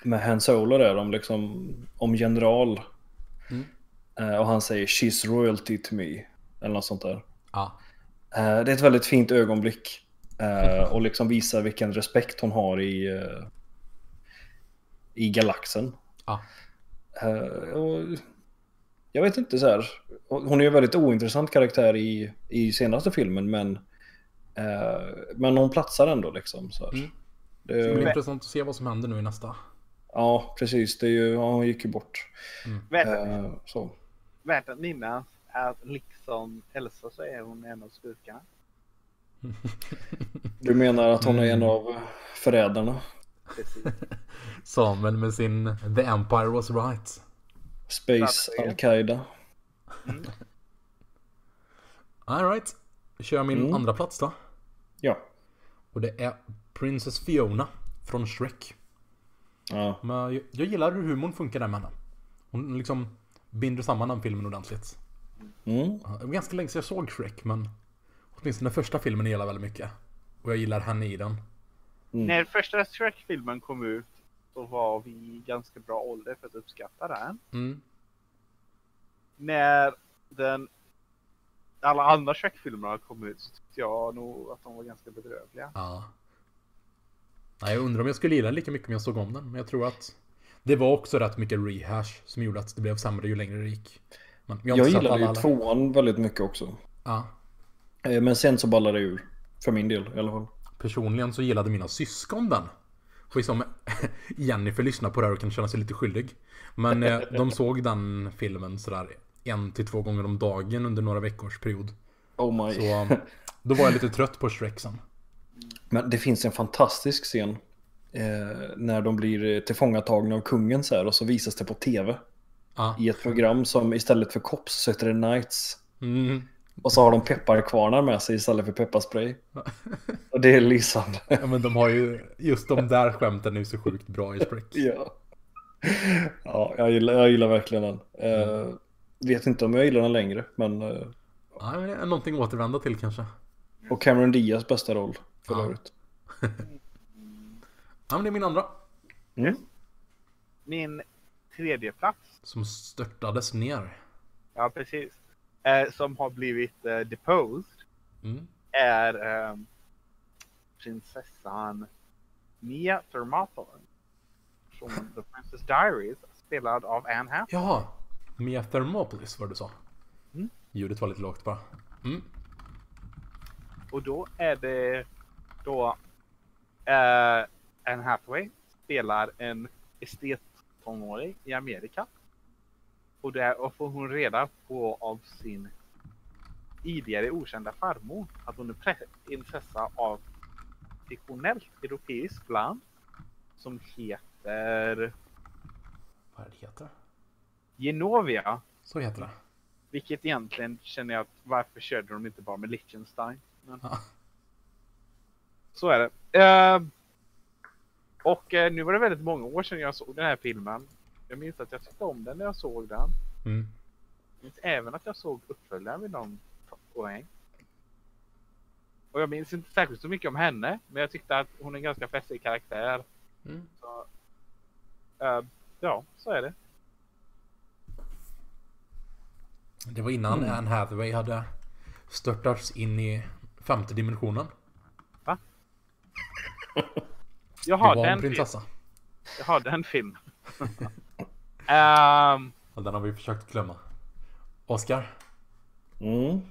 med Han Solo där om liksom om general. Mm. Eh, och han säger She's royalty to me. Eller något sånt där. Ja. Eh, det är ett väldigt fint ögonblick. Och liksom visar vilken respekt hon har i, i galaxen. Ja. Eh, och jag vet inte så här. Hon är ju en väldigt ointressant karaktär i, i senaste filmen men eh, men hon platsar ändå liksom. Så här. Mm. Det, Det blir intressant att se vad som händer nu i nästa. Ja, precis. Det är ju, ja, hon gick ju bort. Värt, Eh, så. värt att minnas att liksom Elsa så är hon en av skurkarna. Du menar att hon är en Mm. av förrädarna? Precis. Samuel med sin The Empire was right. Space? Al-Qaida. Alright. Kör min Mm. andra plats då. Ja. Och det är Princess Fiona från Shrek. ja. Men jag, jag gillar hur humorn funkar där med henne. Hon liksom binder samman den filmen ordentligt. Mm. Det var ganska länge sedan jag såg Shrek men åtminstone den första filmen gillar jag väldigt mycket. Och jag gillar henne i den. Mm. När första Shrek-filmen kom ut så var vi i ganska bra ålder för att uppskatta den. Mm. När den alla andra Shrek-filmerna kom ut så tyckte jag nog att de var ganska bedrövliga. Ja. Nej, jag undrar om jag skulle gilla den lika mycket om jag såg om den. Men jag tror att det var också rätt mycket rehash som gjorde att det blev sämre ju längre det gick. Men jag Jag gillade ju alla- tvåan väldigt mycket också. Ja. Eh, Men sen så ballade det ur. För min del i alla fall. Personligen så gillade mina syskon den. Och som Jennifer lyssnar på det här och kan känna sig lite skyldig. Men eh, de såg den filmen sådär en till två gånger om dagen under några veckors period. Oh my. Så eh, då var jag lite trött på Shrek sen. Men det finns en fantastisk scen. Eh, när de blir tillfångatagna av kungen så här och så visas det på tv. Ja. I ett program som istället för cops så heter det Knights. Mm. Och så har de pepparkvarnar med sig istället för pepparspray. Och det är lysande. ja men de har ju, just de där skämten är ju så sjukt bra i Shrek. Ja. Ja, jag gillar, jag gillar verkligen den. Eh, vet inte om jag gillar den längre, men... eh, Ja, men någonting att återvända till kanske. och Cameron Diaz bästa roll, för Ja. övrigt. Ja men det är min andra. Mm. Min tredje plats, Som störtades ner. ja precis, eh, som har blivit eh, deposed Mm. är eh, prinsessan Mia Thermophilin från The Princess Diaries spelad av Anne Hathaway. Jaha. Mia Thermopolis var det du sa. Ljudet var lite lågt bara. Mm. Och då är det då eh, Anne Hathaway spelar en estettonåring i Amerika. Och där får hon reda på av sin tidigare okända farmor att hon är prinsessa av fiktionellt europeiskt land som heter Vad är det heter? Genovia. Så heter det. Vilket egentligen känner jag att varför körde de inte bara med Liechtenstein? Men... Ja. Så är det. Eh, och eh, nu var det väldigt många år sedan jag såg den här filmen. Jag minns att jag tyckte om den när jag såg den. Mm. Jag minns även att jag såg uppföljaren vid någon poäng. Och jag minns inte särskilt så mycket om henne. Men jag tyckte att hon är en ganska festlig karaktär. Mm. Så, eh, ja, så är det. Det var innan Mm. Anne Hathaway hade störtats in i femte dimensionen. Jaha, det var en den, film, prinsessa. Jaha, den filmen. Ehm, Och den har vi försökt glömma. Oscar? Mm.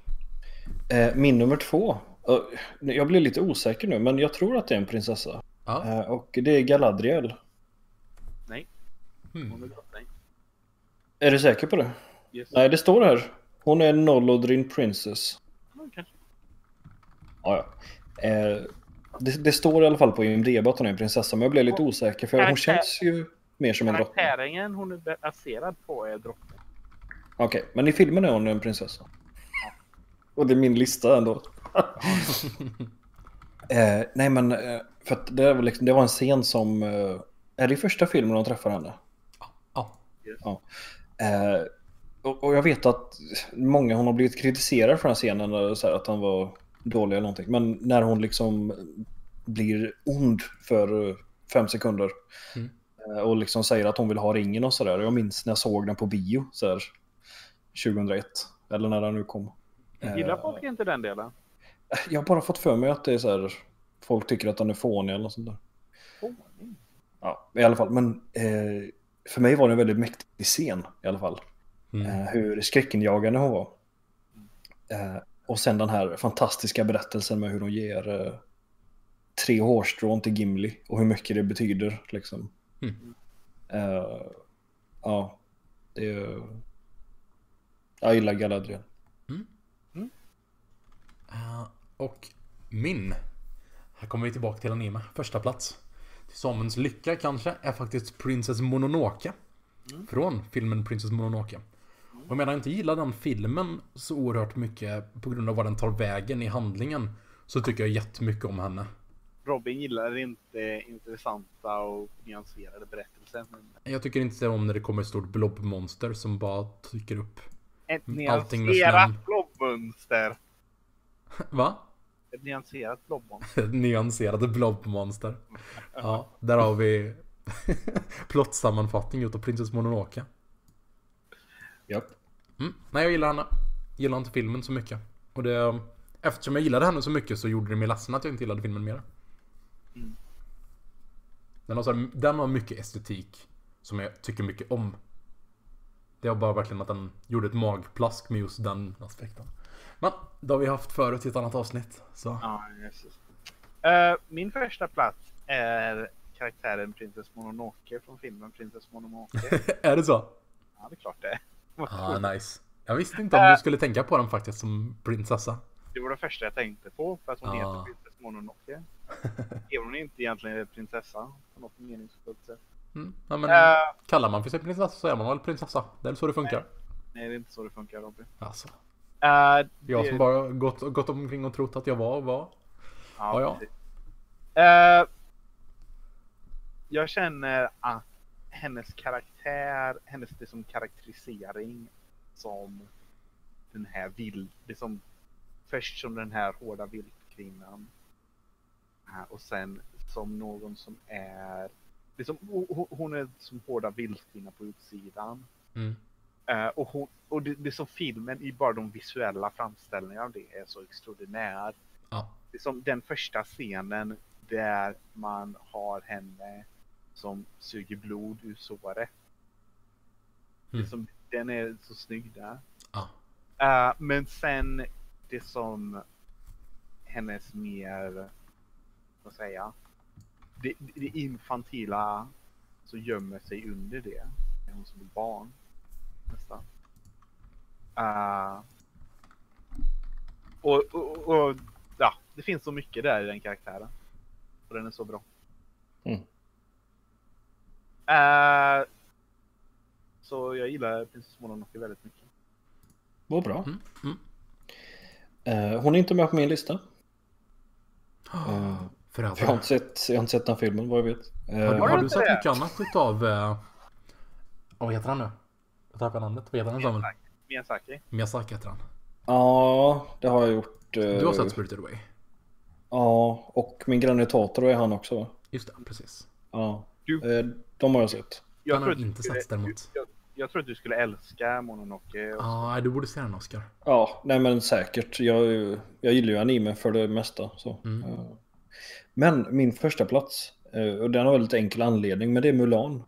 Eh, min nummer två. Eh, Jag blir lite osäker nu, men jag tror att det är en prinsessa. Ja. Eh, och det är Galadriel. nej, Mm. hon är drottning. Är du säker på det? Yes. Nej, det står här. Hon är Nolodrin Princess. Kanske. Ja, ja. Eh, det, det står i alla fall på IMDB att hon är en prinsessa, men jag blev lite osäker för hon känns ju mer som en drottning. Karaktären hon är baserad på är drottning. Okej, men i filmen är hon en prinsessa. Och det är min lista ändå. eh, nej men, eh, för att det, var liksom, det var en scen som... Eh, är det i första filmen de träffar henne? Ja. Yes. Eh, och, och jag vet att många hon har blivit kritiserad för den scenen, eh, så här, att han var dålig eller någonting. Men när hon liksom blir ond för fem sekunder Mm. Eh, och liksom säger att hon vill ha ringen och sådär. Jag minns när jag såg den på bio så här, 2001, eller när den nu kom. Gillar Eh, folk inte den delen? Jag har bara fått för mig att det är så här, folk tycker att den är fånig eller sånt där. Fånig. Ja, i alla fall. Men eh, för mig var det en väldigt mäktig scen i alla fall. Mm. Eh, hur skräckinjagande hon var. Eh, och sen den här fantastiska berättelsen med hur hon ger eh, tre hårstrån till Gimli och hur mycket det betyder. Liksom. Mm. Eh, ja, det är... Jag gillar Galadriel. Eh, och min. Här kommer vi tillbaka till anime. Första plats. Till Samuels lycka kanske är faktiskt Princess Mononoke. Från filmen Princess Mononoke. Och jag menar inte gillar den filmen så oerhört mycket på grund av vad den tar vägen i handlingen. Så tycker jag jättemycket om henne. Robin gillar inte intressanta och nyanserade berättelser. Men Jag tycker inte om när det kommer ett stort blobmonster som bara dyker upp. ett med nyanserat snön. blobbmonster. Va? Ett nyanserat blobbmonster. Ett nyanserade blobmonster. Ja, där har vi plottsammanfattning utav Princess Mononoke. Japp. Mm. Nej, jag gillar henne. Gillar inte filmen så mycket. Och det... Eftersom jag gillade henne så mycket så gjorde det mig ledsen att jag inte gillade filmen mer. Mm. Den har, så här, den har mycket estetik som jag tycker mycket om. Det var bara verkligen att den gjorde ett magplask med just den aspekten. Men det har vi haft förut i ett annat avsnitt. Så. Ja. Eh, min första plats är karaktären Princess Mononoke från filmen Princess Mononoke. är det så? ja, det är klart det Ah, nice. Jag visste inte om Äh. du skulle tänka på den faktiskt som prinsessa. Det var det första jag tänkte på för att hon Ah. heter Princess Mononoke. Om hon inte egentligen är prinsessa på något meningsfullt sätt. Mm. Ja, men, Eh, Kallar man för sig prinsessa så är man väl prinsessa. Det är så det funkar. nej, det är inte så det funkar Robin. Alltså. Jag det- som bara gått, gått omkring och trott att jag var var. Ja, ja. precis. Eh, jag känner att hennes karaktär, hennes liksom karaktärisering som den här vild, liksom först som den här hårda vildkvinnan. Eh, Och sen som någon som är, liksom, ho- ho- hon är som hårda vildkvinna på utsidan. Mm. Eh, och hon, och det, det som filmen i bara de visuella framställningarna av det är så extraordinär. Ja. Det är som den första scenen där man har henne som suger blod ur såret. Mm. som, den är så snygg där. Ja. Eh, men sen det som hennes mer, säger jag, det, det infantila så gömmer sig under det. Är hon som ett barn nästan. Eh, och, och, och ja, det finns så mycket där i den karaktären. Och den är så bra. Mm. Eh, så jag gillar Princess Mononoke väldigt mycket. Vad bra. Mm, mm. Eh, hon är inte med på min lista. Eh, För jag, har inte sett, jag har inte sett den filmen vad jag vet. Eh, Har, du- Har har du sett det? mycket annat utav... Uh, vad heter han nu? Jag tappade namnet. Vad heter han Samuel? Miyazaki. Miyazaki heter han. Ja, det har jag gjort. eh, Du har sett Spirited Away? Ja, och min granne Totoro är han också va? Just det, precis. Ja. Du- Eh, de har jag sett. Jag Den har du inte skulle- setts däremot. Jag, jag tror att du skulle älska Mononoke. Och Ja, ah, du borde se den Oscar. Ja, nej men säkert. Jag, jag gillar ju anime för det mesta. Så. Mm. Men min första plats eh, och den har väldigt enkel anledning, men det är Mulan.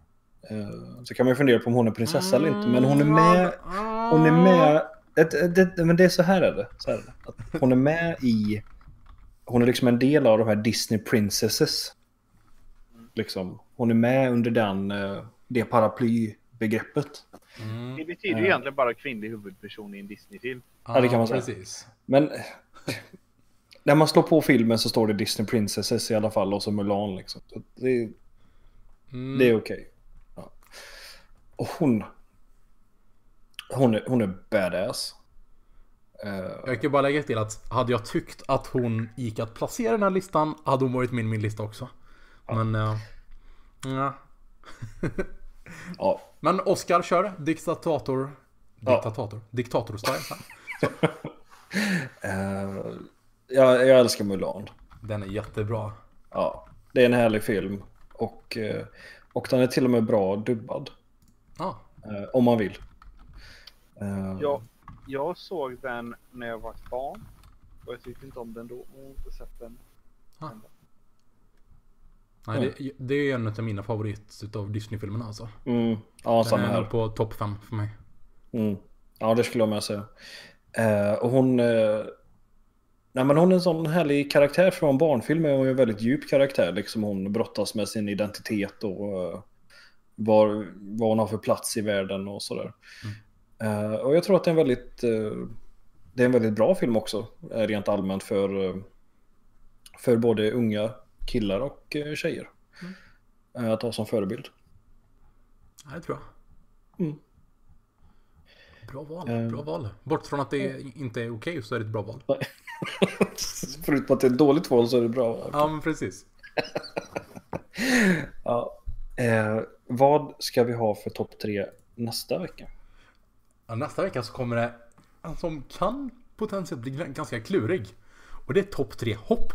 Eh, Så kan man ju fundera på om hon är prinsessa eller inte, men hon är med. Hon är med. Det, det, men det är så här är det. Så här är det. Att hon är med i. Hon är liksom en del av de här Disney Princesses. Liksom. Hon är med under den, eh, det paraplybegreppet. Mm. Det betyder ju egentligen bara kvinnlig huvudperson i en Disney-film. Ja, det kan man säga. Precis. Men när man slår på filmen så står det Disney Princesses i alla fall och så Mulan liksom. Så det, Mm. det är okej. Ja. Och hon... Hon är, hon är badass. Eh, Jag kan bara lägga till att hade jag tyckt att hon gick att placera den här listan hade hon varit i min lista också. Men... Uh, ja. ja. Men Oscar kör. Diktator. Ja. Diktator. Diktator-style. Eh, jag, jag älskar Mulan. Den är jättebra. Ja. Det är en härlig film. Och, eh, och den är till och med bra dubbad. Ja. eh, om man vill. Eh, Jag, jag såg den när jag var ett barn. Och jag tyckte inte om den då. Och har inte sett den. Ah. Nej, det, det är en av mina favoriter utav Disney-filmerna alltså. Mm, ja, Den samma är här. på topp 5 för mig. Mm. Ja, det skulle jag med säga. Eh, och hon... Eh, nej, men hon är en sån härlig karaktär från en barnfilm. Är hon är en väldigt djup karaktär. Liksom hon brottas med sin identitet och eh, var, vad hon har för plats i världen och sådär. Eh, och jag tror att det är en väldigt... Eh, det är en väldigt bra film också. Rent allmänt för, för både unga killar och tjejer. Eh, att ha som förebild. Ja, det tror jag. Mm. Bra val. Bra val. Bort från att det inte är okej så är det ett bra val. Förutom att det är ett dåligt val så är det bra. Ja, men precis. Ja. Eh, vad ska vi ha för topp tre nästa vecka? Ja, nästa vecka så kommer det en som kan potentiellt bli ganska klurig. Och det är topp tre hopp.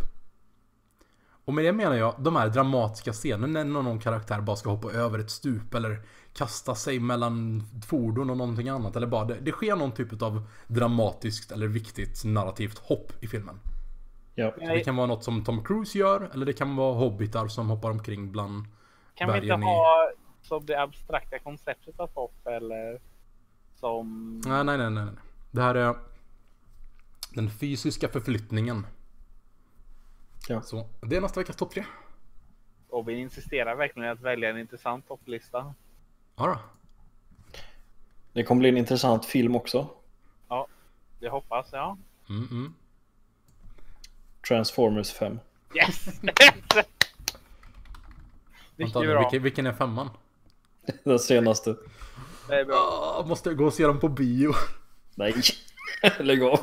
Och med det menar jag de här dramatiska scenerna när någon karaktär bara ska hoppa över ett stup eller kasta sig mellan fordon och någonting annat. Eller bara det, det sker någon typ av dramatiskt eller viktigt narrativt hopp i filmen. Ja. Så det kan vara något som Tom Cruise gör eller det kan vara hobbitar som hoppar omkring bland Kan vi inte ha som det abstrakta konceptet av hopp eller som... Nej, nej, nej, nej. nej. Det här är den fysiska förflyttningen. Ja. Så det är nästa veckas topp tre. Och vi insisterar verkligen att välja en intressant topplista. Ja då. Det kommer bli en intressant film också. Det hoppas jag. Mm, mm. Transformers 5. Yes! Bra. vilken, vilken är femman? Den senaste. Det. Åh, måste jag gå och se den på bio? Nej, lägg av.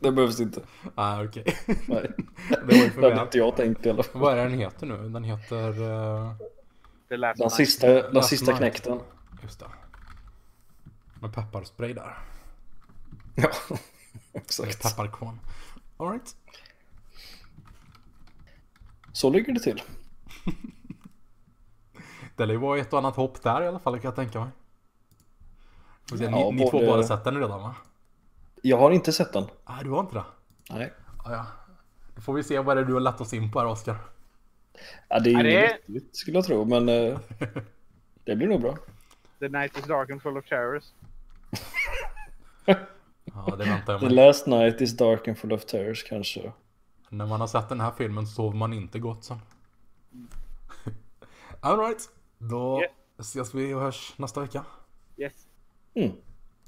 Det behövs inte. ah, okej. Nej. det var ju för Det hade inte jag tänkt i alla fall. Vad är den heter nu? Den heter... Uh... Det lät Den sista, den Last sista Night. knäkten. Just det. Med pepparspray där. Ja, exakt. Pepparkorn. Alright. Så ligger det till. Det lär ju vara ett och annat hopp där i alla fall kan jag tänka mig. Se, Ja, ni, ni två både- båda sett den redan va? Jag har inte sett den. Nej, du har inte det? Nej. Ja, ja. Då får vi se vad det är du har lett oss in på här Oskar. Ja, det är ju det inget är- vettigt skulle jag tro, men eh, det blir nog bra. The night is dark and full of terrors. Ja, det väntar jag The last night is dark and full of terrors kanske. När man har sett den här filmen så sover man inte gott sen. Alright, då Yeah. ses vi och hörs nästa vecka. Yes. Mm.